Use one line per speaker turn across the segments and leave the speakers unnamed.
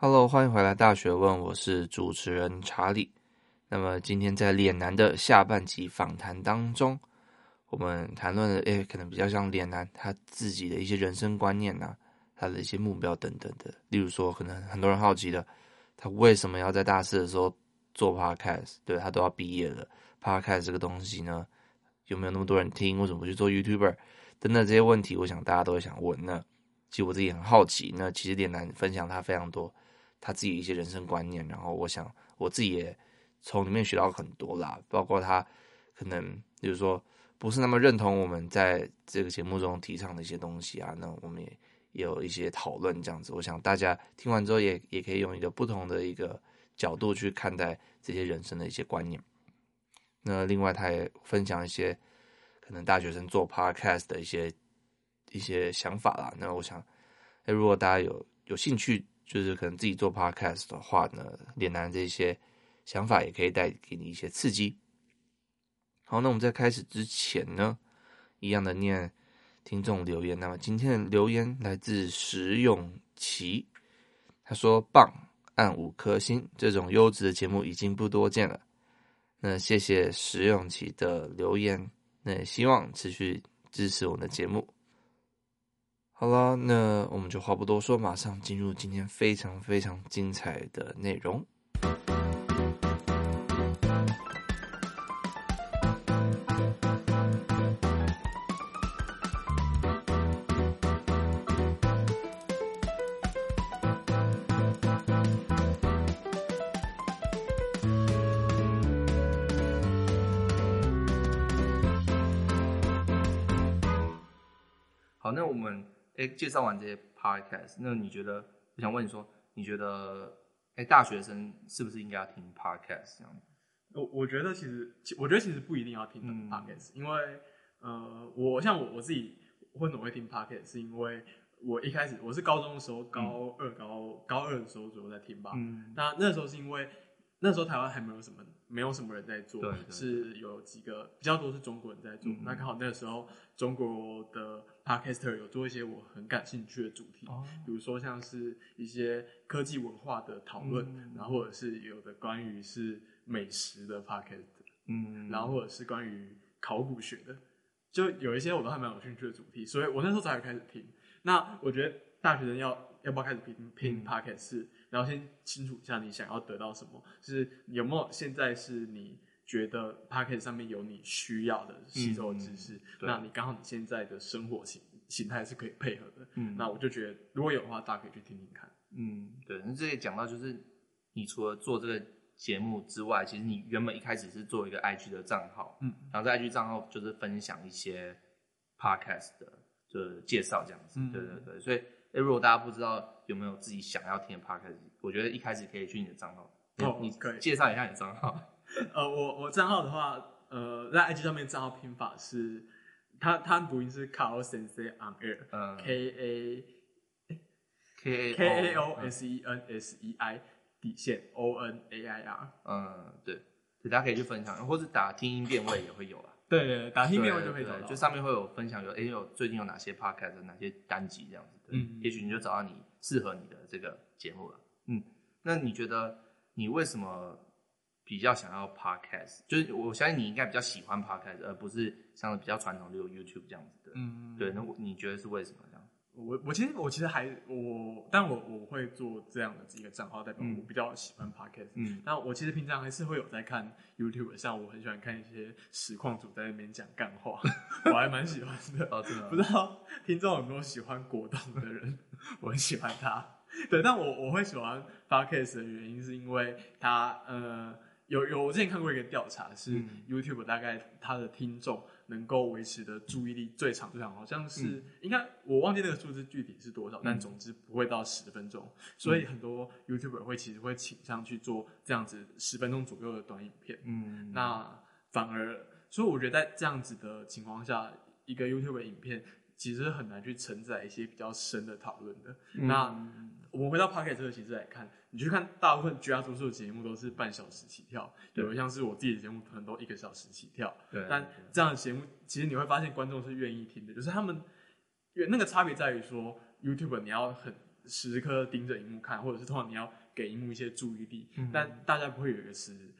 Hello，欢迎回来《大学问》，我是主持人查理。那么今天在脸男的下半集访谈当中，我们谈论的诶，可能比较像脸男他自己的一些人生观念呐、他的一些目标等等的。例如说，可能很多人好奇的，他为什么要在大四的时候做 Podcast？对，他都要毕业了，Podcast 这个东西呢，有没有那么多人听？为什么不去做 YouTuber？等等这些问题，我想大家都会想问。那其实我自己很好奇。那其实脸男分享他非常多。他自己一些人生观念，然后我想我自己也从里面学到很多啦，包括他可能就是说不是那么认同我们在这个节目中提倡的一些东西啊，那我们也有一些讨论这样子。我想大家听完之后也也可以用一个不同的一个角度去看待这些人生的一些观念。那另外他也分享一些可能大学生做 podcast 的一些一些想法啦。那我想，哎，如果大家有有兴趣。就是可能自己做 podcast 的话呢，脸男这些想法也可以带给你一些刺激。好，那我们在开始之前呢，一样的念听众留言。那么今天的留言来自石永琪，他说：“棒，按五颗星，这种优质的节目已经不多见了。”那谢谢石永琪的留言，那也希望持续支持我们的节目。好了，那我们就话不多说，马上进入今天非常非常精彩的内容。好，那我们。哎，介绍完这些 podcast，那你觉得？我想问你说，你觉得，哎，大学生是不是应该要听 podcast 这样？
我我觉得其实，我觉得其实不一定要听 podcast，、嗯、因为，呃，我像我我自己为什么会听 podcast，是因为我一开始我是高中的时候，高二高、嗯、高二的时候左右在听吧。嗯。那那时候是因为那时候台湾还没有什么。没有什么人在做，是有几个比较多是中国人在做。嗯、那刚好那个时候，中国的 podcaster 有做一些我很感兴趣的主题，哦、比如说像是一些科技文化的讨论，嗯、然后或者是有的关于是美食的 podcast，嗯，然后或者是关于考古学的，就有一些我都还蛮有兴趣的主题，所以我那时候才开始听。那我觉得大学生要要不要开始听听 podcast 是？嗯然后先清楚一下你想要得到什么，就是有没有现在是你觉得 Podcast 上面有你需要的吸收的知识，嗯、那你刚好你现在的生活形形态是可以配合的，嗯，那我就觉得如果有的话，大家可以去听听看，嗯，
对。那这里讲到就是，你除了做这个节目之外，其实你原本一开始是做一个 IG 的账号，嗯，然后在 IG 账号就是分享一些 Podcast 的就是介绍这样子，嗯、对对对，所以。诶，如果大家不知道有没有自己想要听的 podcast，我觉得一开始可以去你的账号。
哦，
你
可以
介绍一下你的账号。
呃，我我账号的话，呃，在 IG 上面账号拼法是，它它读音是 Kao Sensei on Air，嗯，K A K A K A O S E N S E I 底线 O N A I R。
嗯，对，大家可以去分享，或者打听音辨位也会有啊。
对打听辨位就可以找到，
就上面会有分享有，哎，有最近有哪些 podcast，哪些单集这样子。嗯，也许你就找到你适合你的这个节目了。嗯，那你觉得你为什么比较想要 podcast？就是我相信你应该比较喜欢 podcast，而不是像比较传统的 YouTube 这样子的。嗯，对。那你觉得是为什么？
我我其实我其实还我，但我我会做这样的一个账号，代表我比较喜欢 podcast。嗯，那我其实平常还是会有在看 YouTube，像我很喜欢看一些实况主在那边讲干话，我还蛮喜欢的。哦，真的？不知道听众有没有喜欢果冻的人？我很喜欢他。对，但我我会喜欢 podcast 的原因是因为他呃有有我之前看过一个调查，是 YouTube 大概他的听众。能够维持的注意力最长最长，好像是、嗯、应该我忘记那个数字具体是多少，嗯、但总之不会到十分钟。所以很多 YouTuber 会其实会倾向去做这样子十分钟左右的短影片。嗯，那反而，所以我觉得在这样子的情况下，一个 YouTuber 影片其实很难去承载一些比较深的讨论的。嗯、那我们回到 Podcast 这个形式来看。你去看，大部分绝大多数的节目都是半小时起跳，对有像是我自己的节目，可能都一个小时起跳。对，但这样的节目，其实你会发现观众是愿意听的，就是他们，那个差别在于说，YouTube 你要很时刻盯着荧幕看，或者是通常你要给荧幕一些注意力，
嗯、
但大家不会有一个时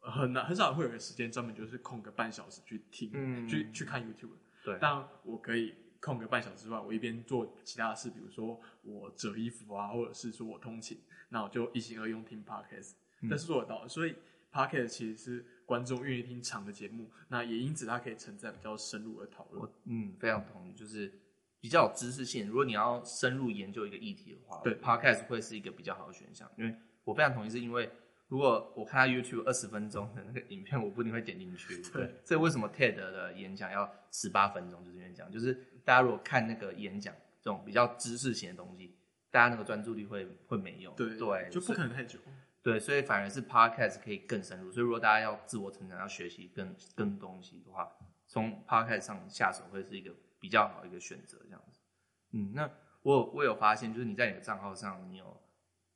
很难很少会有一个时间专门就是空个半小时去听，嗯、去去看 YouTube。
对，
但我可以空个半小时之外，我一边做其他的事，比如说我折衣服啊，或者是说我通勤，那我就一心二用听 Podcast，这是做得到的。所以 Podcast 其实是观众愿意听长的节目，那也因此它可以承载比较深入的讨论。
嗯，非常同意，就是比较有知识性。如果你要深入研究一个议题的话，
对
Podcast 会是一个比较好的选项。因为我非常同意，是因为。如果我看他 YouTube 二十分钟的那个影片，我不一定会点进去。对，所以为什么 TED 的演讲要十八分钟？就是因为这样，就是大家如果看那个演讲这种比较知识型的东西，大家那个专注力会会没有。
对
对，
就不可能太久。
对，所以反而是 Podcast 可以更深入。所以如果大家要自我成长、要学习更更多东西的话，从 Podcast 上下手会是一个比较好的一个选择。这样子。嗯，那我我有发现，就是你在你的账号上，你有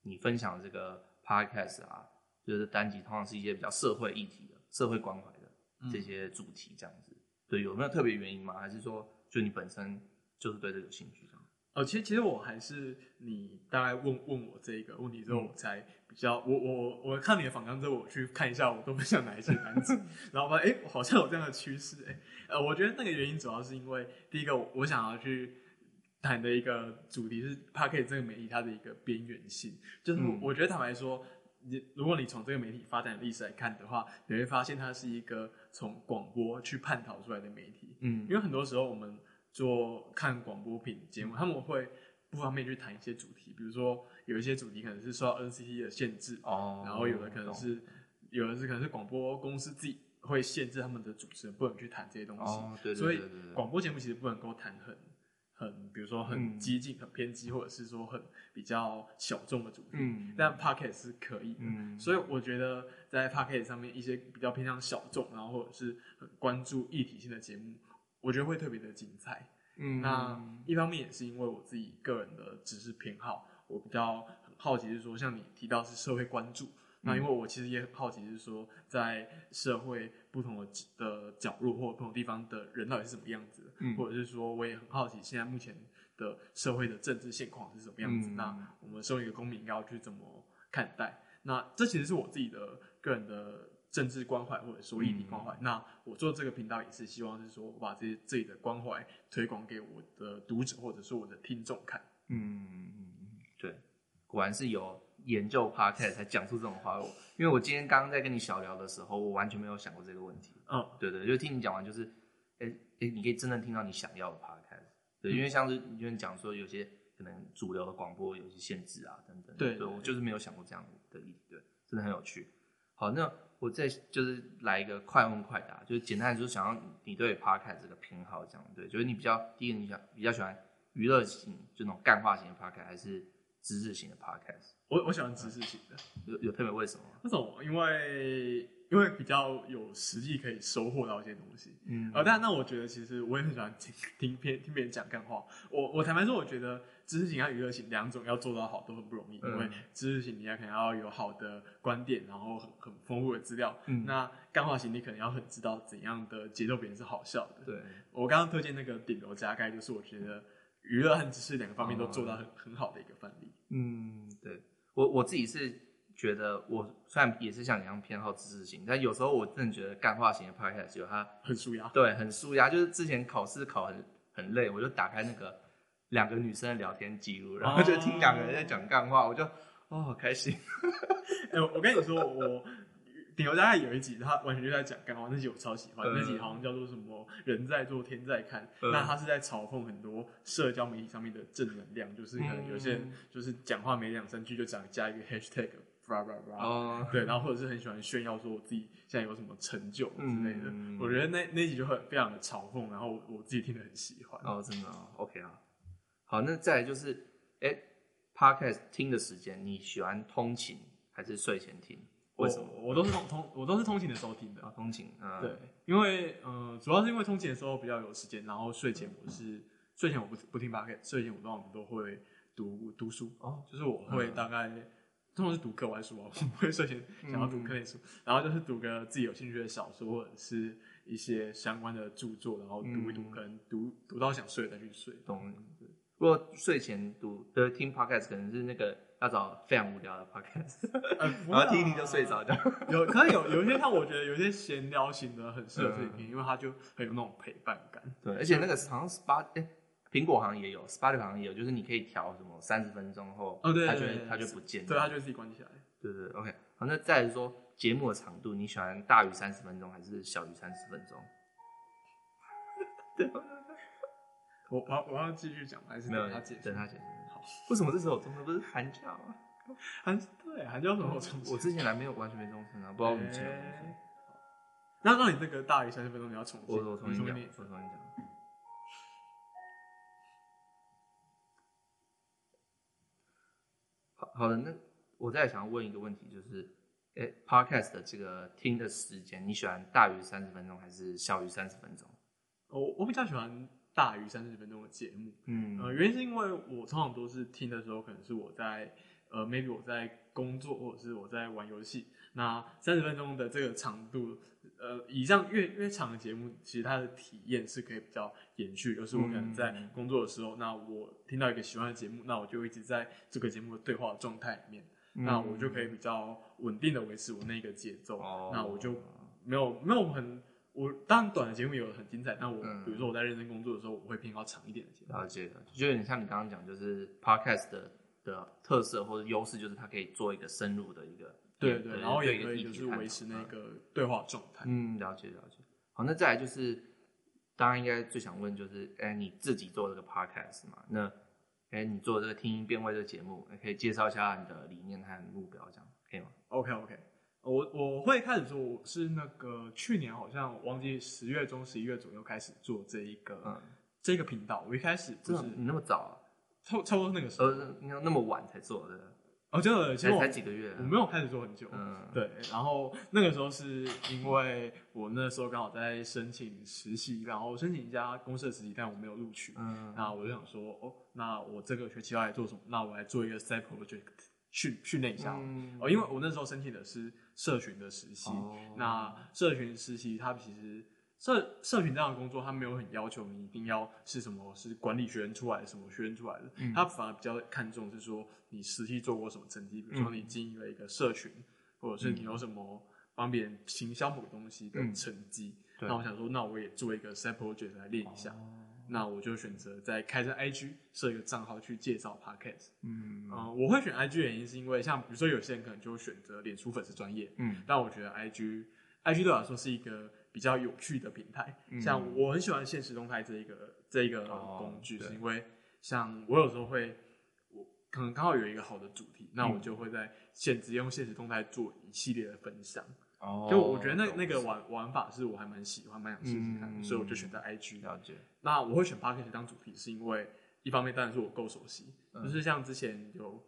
你分享这个 Podcast 啊。就是单集通常是一些比较社会议题的、社会关怀的这些主题，这样子。嗯、对，有没有特别原因吗？还是说，就你本身就是对这个有兴趣这样？
哦，其实其实我还是你大概问问我这个问题之后，我才比较我我我看你的访谈之后，我去看一下我都分享哪一些单子，然后发现哎，好像有这样的趋势哎。呃，我觉得那个原因主要是因为第一个，我想要去谈的一个主题是 Podcast 这个媒体它的一个边缘性，就是我觉得坦白说。如果你从这个媒体发展的历史来看的话，你会发现它是一个从广播去探讨出来的媒体。嗯，因为很多时候我们做看广播品节目，他们会不方便去谈一些主题，比如说有一些主题可能是受到 NCT 的限制哦，然后有的可能是有的是可能是广播公司自己会限制他们的主持人不能去谈这些东西。哦，对对对对对。所以广播节目其实不能够谈很。很，比如说很激进、嗯、很偏激，或者是说很比较小众的主题，嗯、但 Podcast 是可以的。嗯、所以我觉得在 Podcast 上面一些比较偏向小众，然后或者是很关注议题性的节目，我觉得会特别的精彩。嗯，那一方面也是因为我自己个人的知识偏好，我比较很好奇，是说像你提到是社会关注。那因为我其实也很好奇，是说在社会不同的的角落或不同地方的人到底是什么样子，嗯，或者是说我也很好奇现在目前的社会的政治现况是什么样子。嗯、那我们身为一个公民应该要去怎么看待？那这其实是我自己的个人的政治关怀或者说议题关怀。嗯、那我做这个频道也是希望是说我把这些自己的关怀推广给我的读者或者是我的听众看。嗯嗯
嗯，对，果然是有。研究 podcast 才讲出这种话，因为我今天刚刚在跟你小聊的时候，我完全没有想过这个问题。嗯，对对，就听你讲完，就是，哎、欸、哎、欸，你可以真正听到你想要的 podcast。对，嗯、因为像是你就讲说，有些可能主流的广播有些限制啊，等等。对，对，我就是没有想过这样的议题，对，真的很有趣。好，那我再就是来一个快问快答，就是简单的就是想要你对 podcast 这个偏好这样，对，就是你比较第一个你想比较喜欢娱乐型，就那种干化型的 podcast，还是知识型的 podcast？
我我喜欢知识型的，
有有特别为什么？
那种因为因为比较有实际可以收获到一些东西，嗯，呃，但那我觉得其实我也很喜欢听 听别听别人讲干话。我我坦白说，我觉得知识型和娱乐型两种要做到好都很不容易，嗯、因为知识型你要可能要有好的观点，然后很很丰富的资料，嗯，那干话型你可能要很知道怎样的节奏别人是好笑的。对，我刚刚推荐那个顶楼加盖，就是我觉得娱乐和知识两个方面都做到很、嗯、很好的一个范例。
嗯，对。我我自己是觉得，我虽然也是像你一样偏好知识型，但有时候我真的觉得干话型的 podcast 有它
很舒压，
对，很舒压。就是之前考试考很很累，我就打开那个两个女生的聊天记录，然后就听两个人在讲干话，我就哦好开心。
哎，我跟你说我。顶楼大概有一集，他完全就在讲干话，那集我超喜欢。嗯、那集好像叫做什么“人在做天在看”，嗯、那他是在嘲讽很多社交媒体上面的正能量，就是可能有些人就是讲话没两三句就讲加一个 hashtag，blah blah blah，、哦、对，然后或者是很喜欢炫耀说我自己现在有什么成就之类的。嗯、我觉得那那集就很非常的嘲讽，然后我，我自己听得很喜欢。
哦，真的、哦、OK 啊。好，那再来就是，哎、欸、，Podcast 听的时间，你喜欢通勤还是睡前听？为什么？
我都是通通，我都是通勤的时候听的。
啊，通勤，嗯，
对，因为呃，主要是因为通勤的时候比较有时间，然后睡前我是睡前我不不听 Podcast，睡前我通常都会读读书。哦，就是我会大概通常是读课外书啊，我不会睡前想要读课内书，然后就是读个自己有兴趣的小说或者是一些相关的著作，然后读一读，可能读读到想睡再去睡。
懂，不过睡前读的听 podcast，可能是那个要找非常无聊的 podcast，、呃、然后听一听就睡着这样。
有可能有有一些像我觉得有一些闲聊型的很适合自己听，嗯、因为它就很有那种陪伴感。
对，而且那个好像 Spot 哎，苹果好像也有，Spotify 好像也有，就是你可以调什么三十分钟后，
哦对，
它就它就不见了，
对，它就自己关起来。
对对，对，OK。好，那再来说节目的长度，你喜欢大于三十分钟还是小于三十分钟？
对。我我我要继续讲还是等他解释？
等他解释。好，为什么这时候中声不是寒假吗？
寒对寒假什么中声？
我之前来没有完全没中声啊，不知道你记得没？
那那你那个大于三十分钟你要重新，
我我重新讲，我重新讲。好好的，那我再想要问一个问题，就是，哎，Podcast 的这个听的时间，你喜欢大于三十分钟还是小于三十分钟？
我我比较喜欢。大于三十分钟的节目，嗯，呃，原因是因为我通常都是听的时候，可能是我在呃，maybe 我在工作，或者是我在玩游戏。那三十分钟的这个长度，呃，以上越越长的节目，其实它的体验是可以比较延续。就是我可能在工作的时候，嗯、那我听到一个喜欢的节目，那我就一直在这个节目的对话状态里面，嗯、那我就可以比较稳定的维持我那个节奏，哦、那我就没有没有很。我当然短的节目有很精彩，但我、嗯、比如说我在认真工作的时候，我会偏好长一点的节目。
了解，就有点像你刚刚讲，就是 podcast 的的特色或者优势，就是它可以做一个深入的一个
对对，对然后也可以就是维持那个对话状态。
嗯，了解了解。好，那再来就是，当然应该最想问就是，哎，你自己做这个 podcast 嘛？那哎，你做这个听音辨位这个节目，可以介绍一下你的理念和目标，这样可以吗
？OK OK。我我会开始做，我是那个去年好像忘记十月中十一月左右开始做这一个、嗯、这个频道。我一开始就是
你那么早啊，
差差不多那个时候，
你要那么晚才做的？
哦，真的，其实
才几个月、啊，
我没有开始做很久。嗯，对。然后那个时候是因为我那时候刚好在申请实习，然后申请一家公司的实习，但我没有录取。嗯，那我就想说，哦，那我这个学期要来做什么？那我来做一个 side project 训训练一下。嗯、哦，因为我那时候申请的是。社群的实习，哦、那社群实习，它其实社社群这样的工作，它没有很要求你一定要是什么，是管理学院出来的，什么学院出来的，它、嗯、反而比较看重是说你实际做过什么成绩，比如说你经营了一个社群，嗯、或者是你有什么帮别人行销某个东西的成绩。嗯、那我想说，那我也做一个 side project 来练一下。哦那我就选择在开着 IG 设一个账号去介绍 Podcast。嗯，呃，我会选 IG 原因是因为像比如说有些人可能就会选择脸书粉丝专业，嗯，但我觉得 IG IG 对我来说是一个比较有趣的平台。嗯，像我很喜欢现实动态这一个这一个工具，是因为像我有时候会我可能刚好有一个好的主题，那我就会在现直接用现实动态做一系列的分享。哦，就我觉得那那个玩玩法是我还蛮喜欢，蛮想试试看，所以我就选择 IG。了解。那我会选 Podcast 当主题，是因为一方面当然是我够熟悉，就是像之前有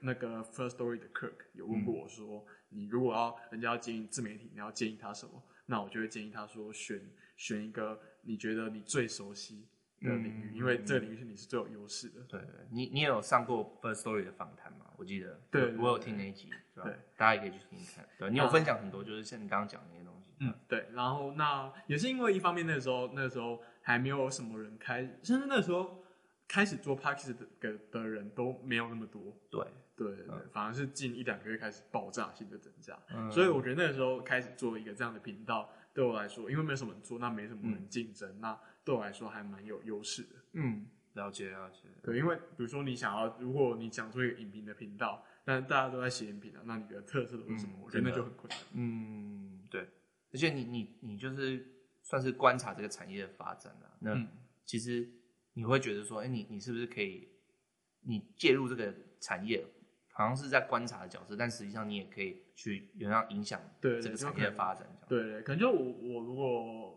那个 First Story 的 Kirk 有问过我说，你如果要人家要经营自媒体，你要建议他什么？那我就会建议他说，选选一个你觉得你最熟悉的领域，因为这个领域是你是最有优势的。
对，你你也有上过 First Story 的访谈吗？我记得，对，我有听那一集，对，大家也可以去听听看。对，你有分享很多，就是像你刚刚讲的那些东西。
嗯，对。然后那也是因为一方面那时候那时候还没有什么人开，甚至那时候开始做 Podcast 的的人都没有那么多。对对对，反而是近一两个月开始爆炸性的增加。嗯所以我觉得那个时候开始做一个这样的频道，对我来说，因为没有什么人做，那没什么人竞争，那。对我来说还蛮有优势的。
嗯，了解了解。
对，因为比如说你想要，如果你讲出一个影评的频道，但大家都在写影评啊，那你的特色都是什么？嗯、我觉得那就很困难。
嗯，对。而且你你你就是算是观察这个产业的发展啊。那其实你会觉得说，哎，你你是不是可以，你介入这个产业，好像是在观察的角色，但实际上你也可以去有样影响这个产业的发展。
对对，可能就我我如果。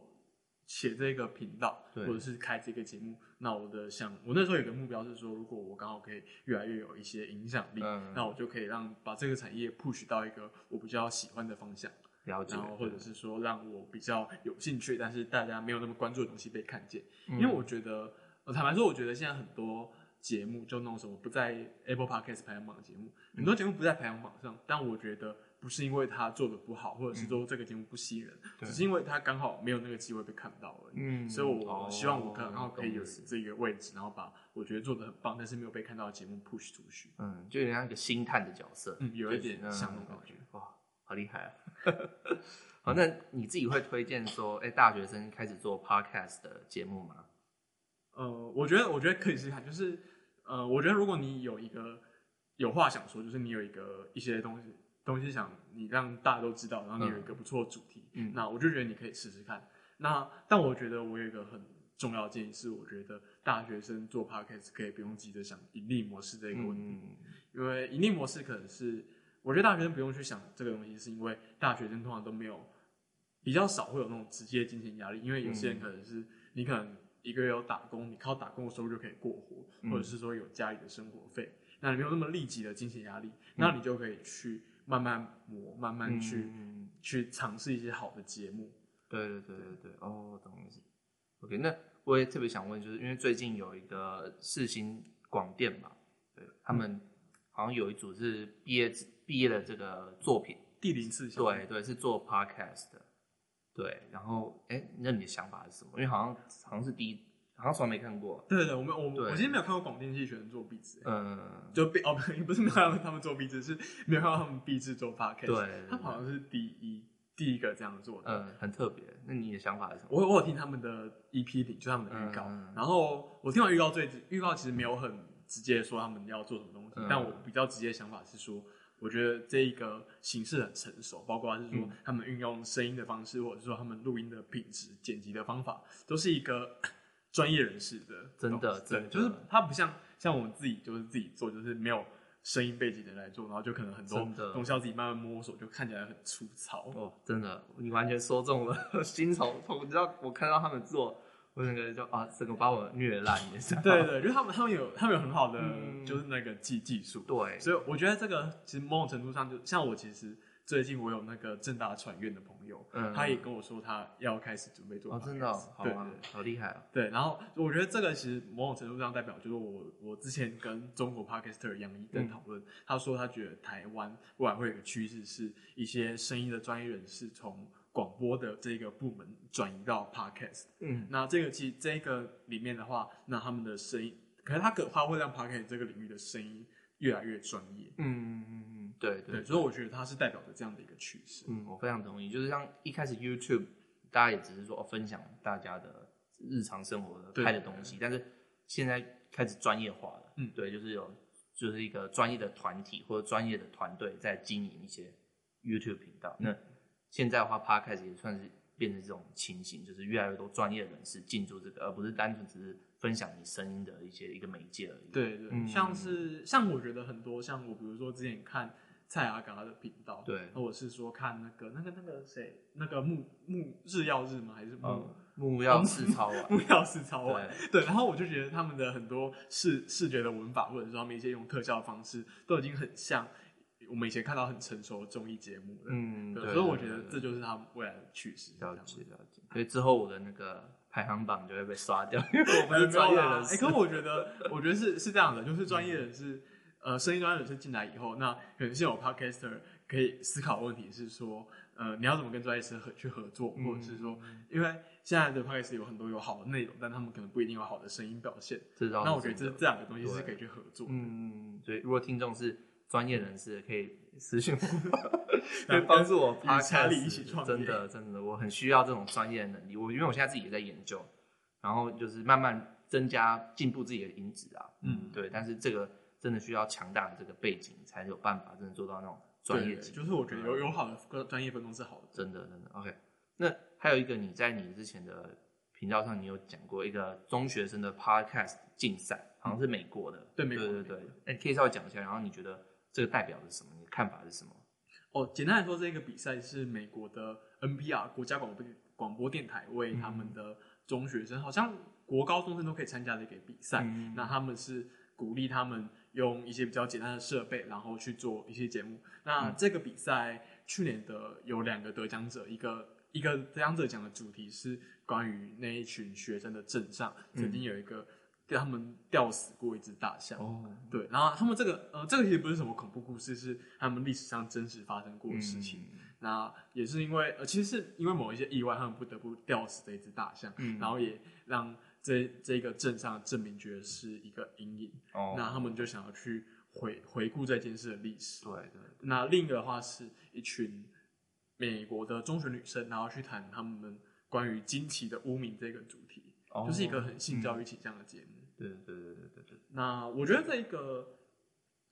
写这个频道，或者是开这个节目，那我的想，我那时候有个目标是说，如果我刚好可以越来越有一些影响力，那我就可以让把这个产业 push 到一个我比较喜欢的方向，了解，然后或者是说让我比较有兴趣，但是大家没有那么关注的东西被看见，因为我觉得，我坦白说，我觉得现在很多节目，就那种什么不在 Apple Podcast 排行榜的节目，很多节目不在排行榜上，但我觉得不是因为他做的不好，或者是说这个节目不吸引人，嗯、只是因为他刚好没有那个机会被看到而已。嗯，所以我希望我刚好可以有这个位置，然后把我觉得做的很棒，但是没有被看到的节目 push 出去。
嗯，就有点像一个星探的角色，
嗯，有一点像那种感觉。
哇，好厉害啊！好，那你自己会推荐说，哎、欸，大学生开始做 podcast 的节目吗？
呃，我觉得，我觉得可以试试看。就是，呃，我觉得如果你有一个有话想说，就是你有一个一些东西东西想你让大家都知道，然后你有一个不错的主题，嗯，那我就觉得你可以试试看。那但我觉得我有一个很重要的建议是，我觉得大学生做 podcast 可以不用急着想盈利模式这个问题，嗯、因为盈利模式可能是我觉得大学生不用去想这个东西，是因为大学生通常都没有。比较少会有那种直接金钱压力，因为有些人可能是你可能一个月有打工，你靠打工的收入就可以过活，嗯、或者是说有家里的生活费，那你没有那么立即的金钱压力，嗯、那你就可以去慢慢磨，慢慢去、嗯、去尝试一些好的节目。
对对对对对，哦，懂意思。OK，那我也特别想问，就是因为最近有一个四星广电嘛，对他们好像有一组是毕业毕业的这个作品，
第零次
对对是做 Podcast 的。对，然后，哎，那你的想法是什么？因为好像好像是第一，好像从来没看过。
对对对，我们我我其实没有看过广电系学生做壁纸，
嗯，
就壁 哦，不是没有看到他们做壁纸，是没有看到他们壁纸做 podcast。
对，对，
他好像是第一第一个这样做的，
嗯，很特别。那你的想法是什么？
我我有听他们的 EP 里，就他们的预告，嗯、然后我听完预告最预告其实没有很直接说他们要做什么东西，嗯、但我比较直接的想法是说。我觉得这一个形式很成熟，包括是说他们运用声音的方式，或者是说他们录音的品质、剪辑的方法，都是一个专业人士的。
真的，对，
真的就是他不像像我们自己，就是自己做，就是没有声音背景的人来做，然后就可能很多东西要自己慢慢摸索，就看起来很粗糙。
哦，真的，你完全说中了心头痛。你知道，我看到他们做。我整个就啊，整个把我虐烂也是。
对对，就是他们，他们有，他们有很好的，就是那个技技术。
对，
所以我觉得这个其实某种程度上，就像我其实最近我有那个正大传院的朋友，嗯，他也跟我说他要开始准备做。
哦，真的，好啊，好厉害啊。
对，然后我觉得这个其实某种程度上代表，就是我我之前跟中国 Podcaster 杨一在讨论，他说他觉得台湾未来会有一个趋势，是一些声音的专业人士从。广播的这个部门转移到 Podcast，嗯，那这个其实这个里面的话，那他们的声音，可能他可他会让 Podcast 这个领域的声音越来越专业，
嗯，对对，
对，所以我觉得它是代表着这样的一个趋势，
嗯，我非常同意，就是像一开始 YouTube，大家也只是说分享大家的日常生活的拍的东西，但是现在开始专业化了，嗯，对，就是有就是一个专业的团体或者专业的团队在经营一些 YouTube 频道，那。现在的话，Podcast 也算是变成这种情形，就是越来越多专业人士进驻这个，而不是单纯只是分享你声音的一些一个媒介而已。
对对，嗯、像是像我觉得很多像我，比如说之前看蔡阿嘎的频道，
对，
或者是说看那个那个那个谁，那个木木日曜日吗？还是木、嗯、
木曜四超玩？
木曜四超玩。对，然后我就觉得他们的很多视视觉的文法，或者说他们一些用特效的方式，都已经很像。我们以前看到很成熟的综艺节目了，嗯，对，所以我觉得这就是他们未来的趋势。
了解了解，所以之后我的那个排行榜就会被刷掉，因为我们是专业人士。
哎，可是我觉得，我觉得是是这样的，就是专业人士，呃，声音专业人士进来以后，那可能是有 podcaster 可以思考问题是说，呃，你要怎么跟专业师合去合作，或者是说，因为现在的 podcaster 有很多有好的内容，但他们可能不一定有好的声音表现。那我觉得这这两个东西是可以去合作。
嗯，所以如果听众是。专业人士可以私信我，可以帮助我爬查理一起创业。真的，真的，我很需要这种专业的能力。我因为我现在自己也在研究，然后就是慢慢增加进步自己的音质啊。嗯，对。但是这个真的需要强大的这个背景，才有办法真的做到那种专业级。
就是我觉得有有好的专业分工是好的。
真的，真的。OK。那还有一个，你在你之前的频道上，你有讲过一个中学生的 Podcast 竞赛，好像是美国的。
对，美国。
对对对。哎，可以稍微讲一下，然后你觉得？这个代表是什么？你的看法是什么？
哦，简单来说，这个比赛是美国的 NPR 国家广播广播电台为他们的中学生，嗯、好像国高中生都可以参加的一个比赛。嗯、那他们是鼓励他们用一些比较简单的设备，然后去做一些节目。那这个比赛去年的有两个得奖者，一个一个得奖者讲的主题是关于那一群学生的镇上曾经有一个给他们吊死过一只大象。
哦，
对，然后他们这个呃，这个其实不是什么恐怖故事，是他们历史上真实发生过的事情。嗯、那也是因为呃，其实是因为某一些意外，他们不得不吊死这一只大象，嗯、然后也让这这个镇上的镇民觉得是一个阴影。哦，那他们就想要去回回顾这件事的历史。
对对。
那另一个的话是一群美国的中学女生，然后去谈他们关于惊奇的污名这个主题。就是一个很性教育倾向的节目。
对对对对对对。
那我觉得这一个，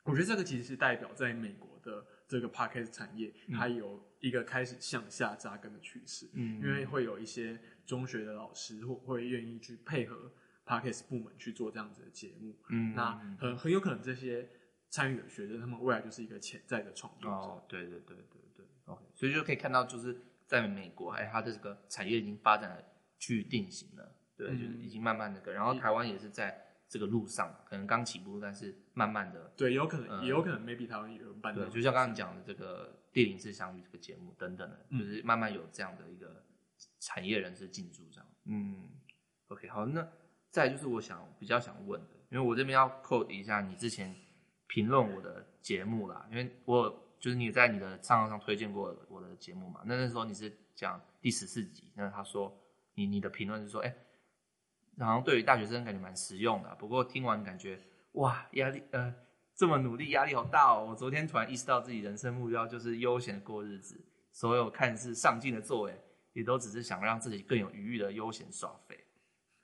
我觉得这个其实是代表在美国的这个 podcast 产业，它有一个开始向下扎根的趋势。嗯。因为会有一些中学的老师会会愿意去配合 podcast 部门去做这样子的节目。嗯。那很很有可能这些参与的学生，他们未来就是一个潜在的创业者。
哦，对对对对对。OK，所以就可以看到，就是在美国，哎，它的这个产业已经发展了，去定型了。对，就是已经慢慢的，然后台湾也是在这个路上，可能刚起步，但是慢慢的，
对，有可能，也有可能，maybe 台湾也有办。
对，就像刚刚讲的这个《第零次相遇》这个节目等等的，就是慢慢有这样的一个产业人士进驻这样。嗯，OK，好，那再就是我想比较想问的，因为我这边要 quote 一下你之前评论我的节目啦，因为我就是你在你的账号上推荐过我的节目嘛，那那时候你是讲第十四集，那他说你你的评论是说，哎。好像对于大学生感觉蛮实用的，不过听完感觉哇，压力呃这么努力，压力好大哦。我昨天突然意识到自己人生目标就是悠闲的过日子，所有看似上进的作为，也都只是想让自己更有余裕的悠闲耍废。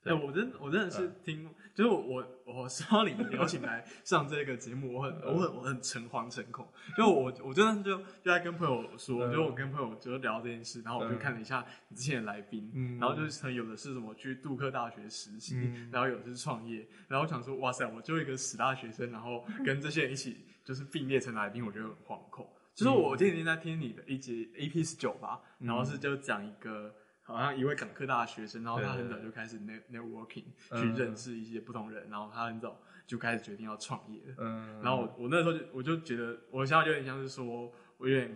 哎，我真我真的是听，嗯、就是我我收到你邀请来上这个节目，我很我很我很诚惶诚恐，就我我真的就就在跟朋友说，就我跟朋友就聊这件事，然后我就看了一下你之前的来宾，然后就是有的是什么去杜克大学实习，然后有的是创业，然后我想说哇塞，我就一个死大学生，然后跟这些人一起就是并列成来宾，我觉得很惶恐。就是我今天在听你的一集 A P 十九吧，然后是就讲一个。好像一位港科大的学生，然后他很早就开始 net networking 去认识一些不同人，然后他很早就开始决定要创业。嗯，然后我我那时候就我就觉得我的想法有点像是说，我有点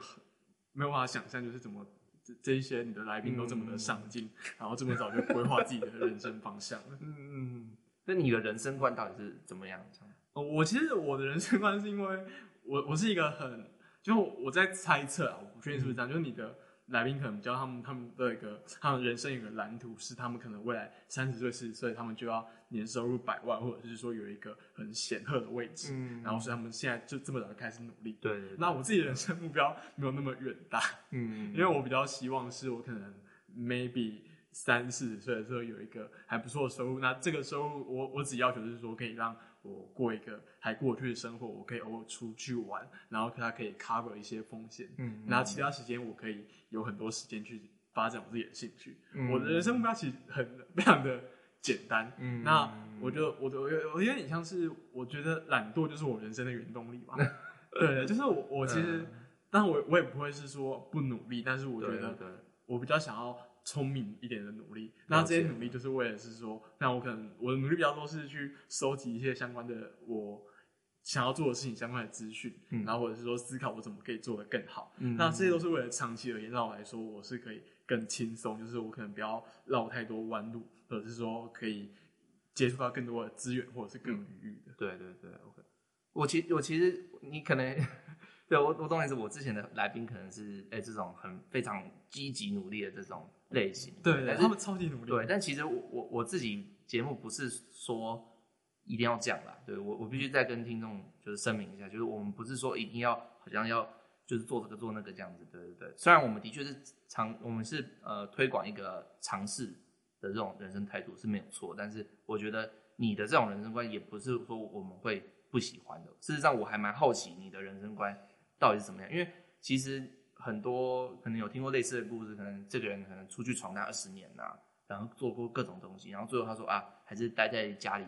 没有办法想象，就是怎么这这一些你的来宾都这么的上进，然后这么早就规划自己的人生方向了。嗯 嗯，
那你的人生观到底是怎么样？
哦我其实我的人生观是因为我我是一个很就我在猜测啊，我不确定是不是这样，就是你的。来宾可能教他们，他们的一个，他们人生有一个蓝图，是他们可能未来三十岁、四十岁，他们就要年收入百万，或者是说有一个很显赫的位置，嗯，然后所以他们现在就这么早就开始努力。
对。
那我自己的人生目标没有那么远大，嗯，因为我比较希望是我可能 maybe 三四十岁的时候有一个还不错的收入，那这个收入我我只要求是说可以让。我过一个还过去的生活，我可以偶尔出去玩，然后它可以 cover 一些风险，嗯，然后其他时间我可以有很多时间去发展我自己的兴趣。嗯，我的人生目标其实很 非常的简单，嗯，那我就我我我有点像是我觉得懒惰就是我人生的原动力吧，对，就是我我其实，但我我也不会是说不努力，但是我觉得我比较想要。聪明一点的努力，那这些努力就是为了是说，那我可能我的努力比较多是去收集一些相关的我想要做的事情相关的资讯，嗯，然后或者是说思考我怎么可以做得更好，嗯，那这些都是为了长期而言，让我来说我是可以更轻松，就是我可能不要绕太多弯路，或者是说可以接触到更多的资源，或者是更有余裕的。
对对对，OK。我其我其实你可能。对，我我懂意思。我之前的来宾可能是哎、欸、这种很非常积极努力的这种类型，
对，对，他们超级努力。
对，但其实我我我自己节目不是说一定要这样啦。对我我必须再跟听众就是声明一下，就是我们不是说一定要好像要就是做这个做那个这样子。对对对。虽然我们的确是尝我们是呃推广一个尝试的这种人生态度是没有错，但是我觉得你的这种人生观也不是说我们会不喜欢的。事实上，我还蛮好奇你的人生观。到底是怎么样？因为其实很多可能有听过类似的故事，可能这个人可能出去闯荡二十年呐、啊，然后做过各种东西，然后最后他说啊，还是待在家里，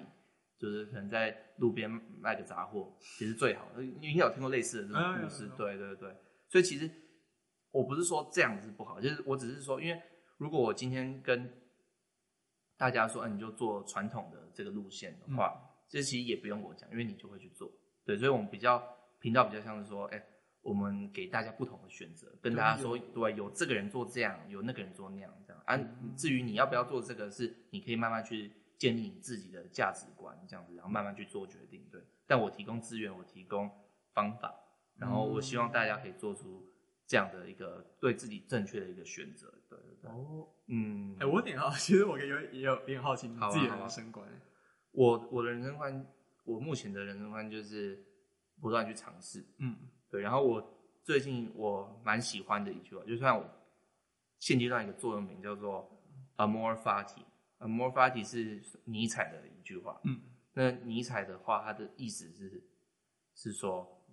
就是可能在路边卖个杂货，其实最好。因为有听过类似的这种故事，对对对。所以其实我不是说这样子不好，就是我只是说，因为如果我今天跟大家说，嗯、啊，你就做传统的这个路线的话，这、嗯、其实也不用我讲，因为你就会去做。对，所以我们比较频道比较像是说，哎、欸。我们给大家不同的选择，跟大家说，对，有这个人做这样，有那个人做那样，这样。啊，至于你要不要做这个，是你可以慢慢去建立你自己的价值观，这样子，然后慢慢去做决定。对，但我提供资源，我提供方法，然后我希望大家可以做出这样的一个对自己正确的一个选择。对对对。哦，嗯，
哎、欸，我有点好，其实我也有也有点好奇你自己的人生观。
我我的人生观，我目前的人生观就是不断去尝试。嗯，对。然后我最近我蛮喜欢的一句话，就算我现阶段一个座右铭叫做 “Amor Fati”。Amor Fati 是尼采的一句话。嗯，那尼采的话，它的意思是是说，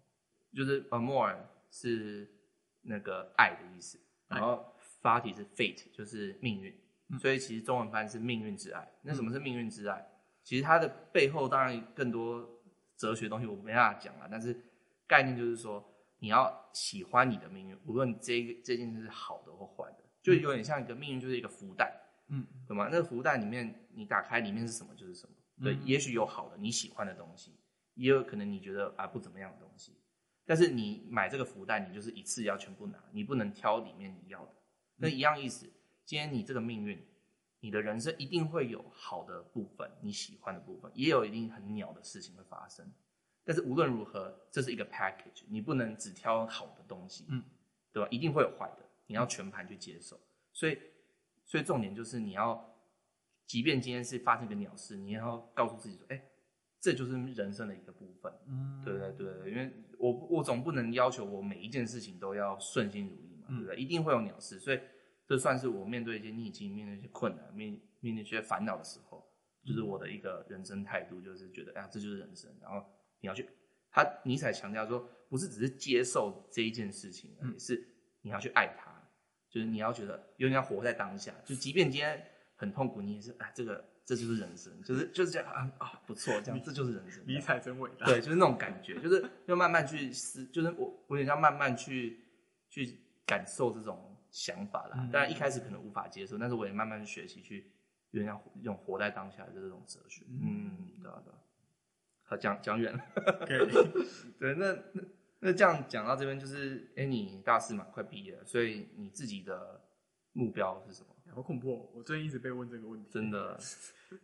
就是 Amor 是那个爱的意思，然后 Fati 是 fate，就是命运。嗯，所以其实中文翻是命运之爱。那什么是命运之爱？其实它的背后当然更多哲学东西我没办法讲了，但是概念就是说，你要喜欢你的命运，无论这个这件事是好的或坏的，就有点像一个命运就是一个福袋。嗯，对吗？那个福袋里面，你打开里面是什么就是什么。对，嗯、也许有好的你喜欢的东西，也有可能你觉得啊不怎么样的东西。但是你买这个福袋，你就是一次要全部拿，你不能挑里面你要的。那一样意思，今天你这个命运，你的人生一定会有好的部分，你喜欢的部分，也有一定很鸟的事情会发生。但是无论如何，这是一个 package，你不能只挑好的东西，嗯，对吧？一定会有坏的，你要全盘去接受。所以。所以重点就是你要，即便今天是发生一个鸟事，你也要告诉自己说，哎、欸，这就是人生的一个部分。嗯，对对对，因为我我总不能要求我每一件事情都要顺心如意嘛，对不对？一定会有鸟事，所以这算是我面对一些逆境、面对一些困难、面面对一些烦恼的时候，就是我的一个人生态度，就是觉得，哎呀，这就是人生。然后你要去，他尼采强调说，不是只是接受这一件事情，而是你要去爱他。就是你要觉得有点要活在当下，就即便今天很痛苦，你也是哎，这个这就是人生，就是就是这样啊啊，不错，这样这就是人生。
尼采真伟大。
对，就是那种感觉，就是要慢慢去思，就是我我也要慢慢去去感受这种想法啦。当然一开始可能无法接受，但是我也慢慢去学习，去有点像这种活在当下的这种哲学。嗯，对啊对啊。好，讲讲远了。对，那那。那这样讲到这边，就是哎，你大四嘛，快毕业了，所以你自己的目标是什么？
好恐怖哦！我最近一直被问这个问题。
真的，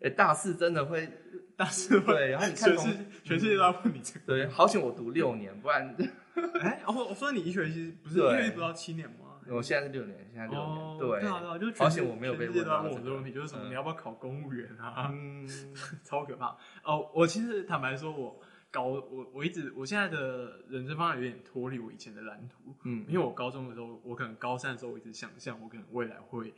哎，大四真的会
大四会
对，然后你看，
全世全世界都要问你这个。
对，好险我读六年，不然。
哎，我我说你医学系不是医学系读到七年吗？
我现在是六年，现在六年。对
对啊对啊，就
好险我没有被问
到这个问题，就是什么你要不要考公务员啊？嗯，超可怕哦！我其实坦白说，我。高我我一直我现在的人生方向有点脱离我以前的蓝图，嗯，因为我高中的时候，我可能高三的时候，我一直想象我可能未来会，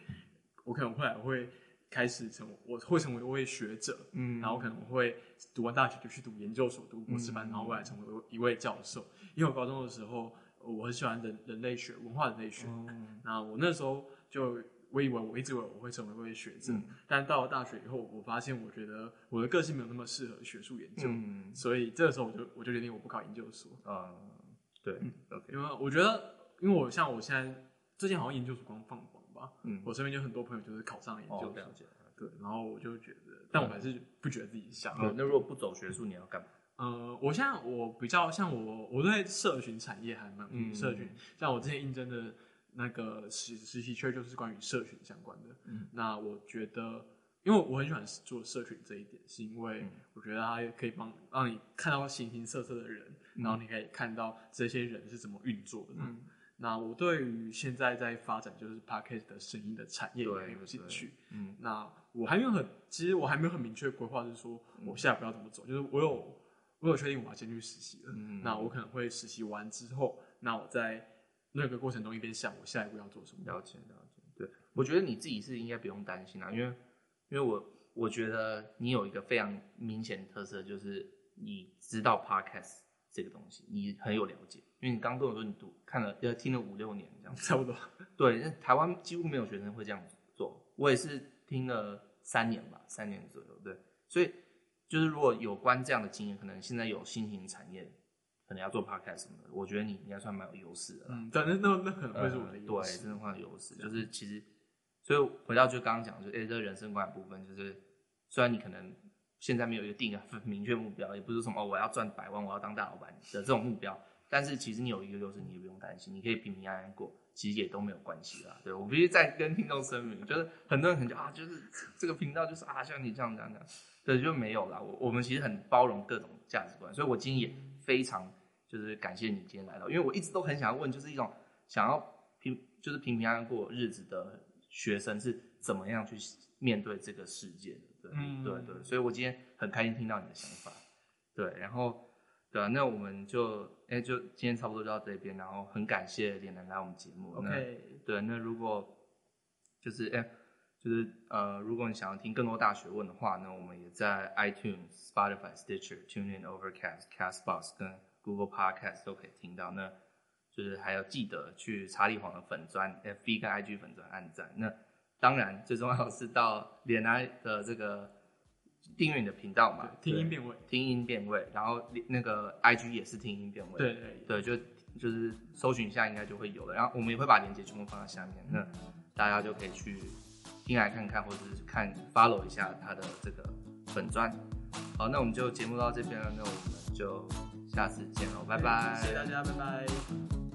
我可能未来会开始成我会成为一位学者，嗯，然后可能会读完大学就去读研究所，读博士班，嗯，然后未来成为一位教授。因为我高中的时候，我很喜欢人人类学、文化人类学，嗯，那我那时候就。我以为我一直以为我会成为一位学者，嗯、但到了大学以后，我发现我觉得我的个性没有那么适合学术研究，嗯、所以这个时候我就我就决定我不考研究所。
啊、嗯，对、嗯、，OK，
因为我觉得，因为我像我现在最近好像研究所刚放榜吧，嗯，我身边就很多朋友就是考上了研究所，哦、对，然后我就觉得，但我还是不觉得自己想。
嗯、那如果不走学术，你要干嘛？
呃，我现在我比较像我，我对社群产业还蛮嗯，社群，像我之前应征的。那个实实习缺就是关于社群相关的。嗯，那我觉得，因为我很喜欢做社群这一点，是因为我觉得它可以帮让你看到形形色色的人，嗯、然后你可以看到这些人是怎么运作的。嗯，那我对于现在在发展就是 Podcast 的声音的产业也很有兴趣。嗯，那我还没有很，其实我还没有很明确规划，就是说我下一步要怎么走。就是我有我有确定我要先去实习了。嗯，那我可能会实习完之后，那我在。那个过程中一边想我下一步要做什么，
了解了解。对，我觉得你自己是应该不用担心啊，因为因为我我觉得你有一个非常明显的特色，就是你知道 podcast 这个东西，你很有了解。因为你刚跟我说你读看了要听了五六年这样，
差不多。
对，那台湾几乎没有学生会这样做，我也是听了三年吧，三年左右。对，所以就是如果有关这样的经验，可能现在有新型产业。可能要做 podcast 什么的，我觉得你应该算蛮有优势的。嗯，
对，那那那可能会是我的优势。
对，真的话优势就是其实，所以回到就刚刚讲，就哎，这个人生观的部分，就是虽然你可能现在没有一个定 明确目标，也不是什么哦，我要赚百万，我要当大老板的这种目标，但是其实你有一个优势，你也不用担心，你可以平平安安过，其实也都没有关系啦。对，我必须再跟听众声明，就是很多人可能就啊，就是这个频道就是啊，像你这样这样这样，对，就没有啦。我我们其实很包容各种价值观，所以我今天也非常就是感谢你今天来到，因为我一直都很想要问，就是一种想要平就是平平安安过日子的学生是怎么样去面对这个世界的。对，嗯、对对，所以我今天很开心听到你的想法。对，然后。对啊，那我们就哎，就今天差不多就到这边，然后很感谢脸男来我们节目。
OK，
对，那如果就是哎，就是呃，如果你想要听更多大学问的话呢，我们也在 iTunes、Spotify、Stitcher、TuneIn、Overcast、Castbox 跟 Google Podcast 都可以听到。那就是还要记得去查理黄的粉砖 FB 跟 IG 粉砖按赞。那当然最重要的是到脸男的这个。订阅你的频道嘛，
听音辨位，
听音辨位，然后那个 IG 也是听音辨位，
对对
对，就就是搜寻一下应该就会有了，然后我们也会把链接全部放在下面，那大家就可以去听来看看，或者是看 follow 一下他的这个粉钻。好，那我们就节目到这边了，那我们就下次见喽，拜拜，
谢谢大家，拜拜。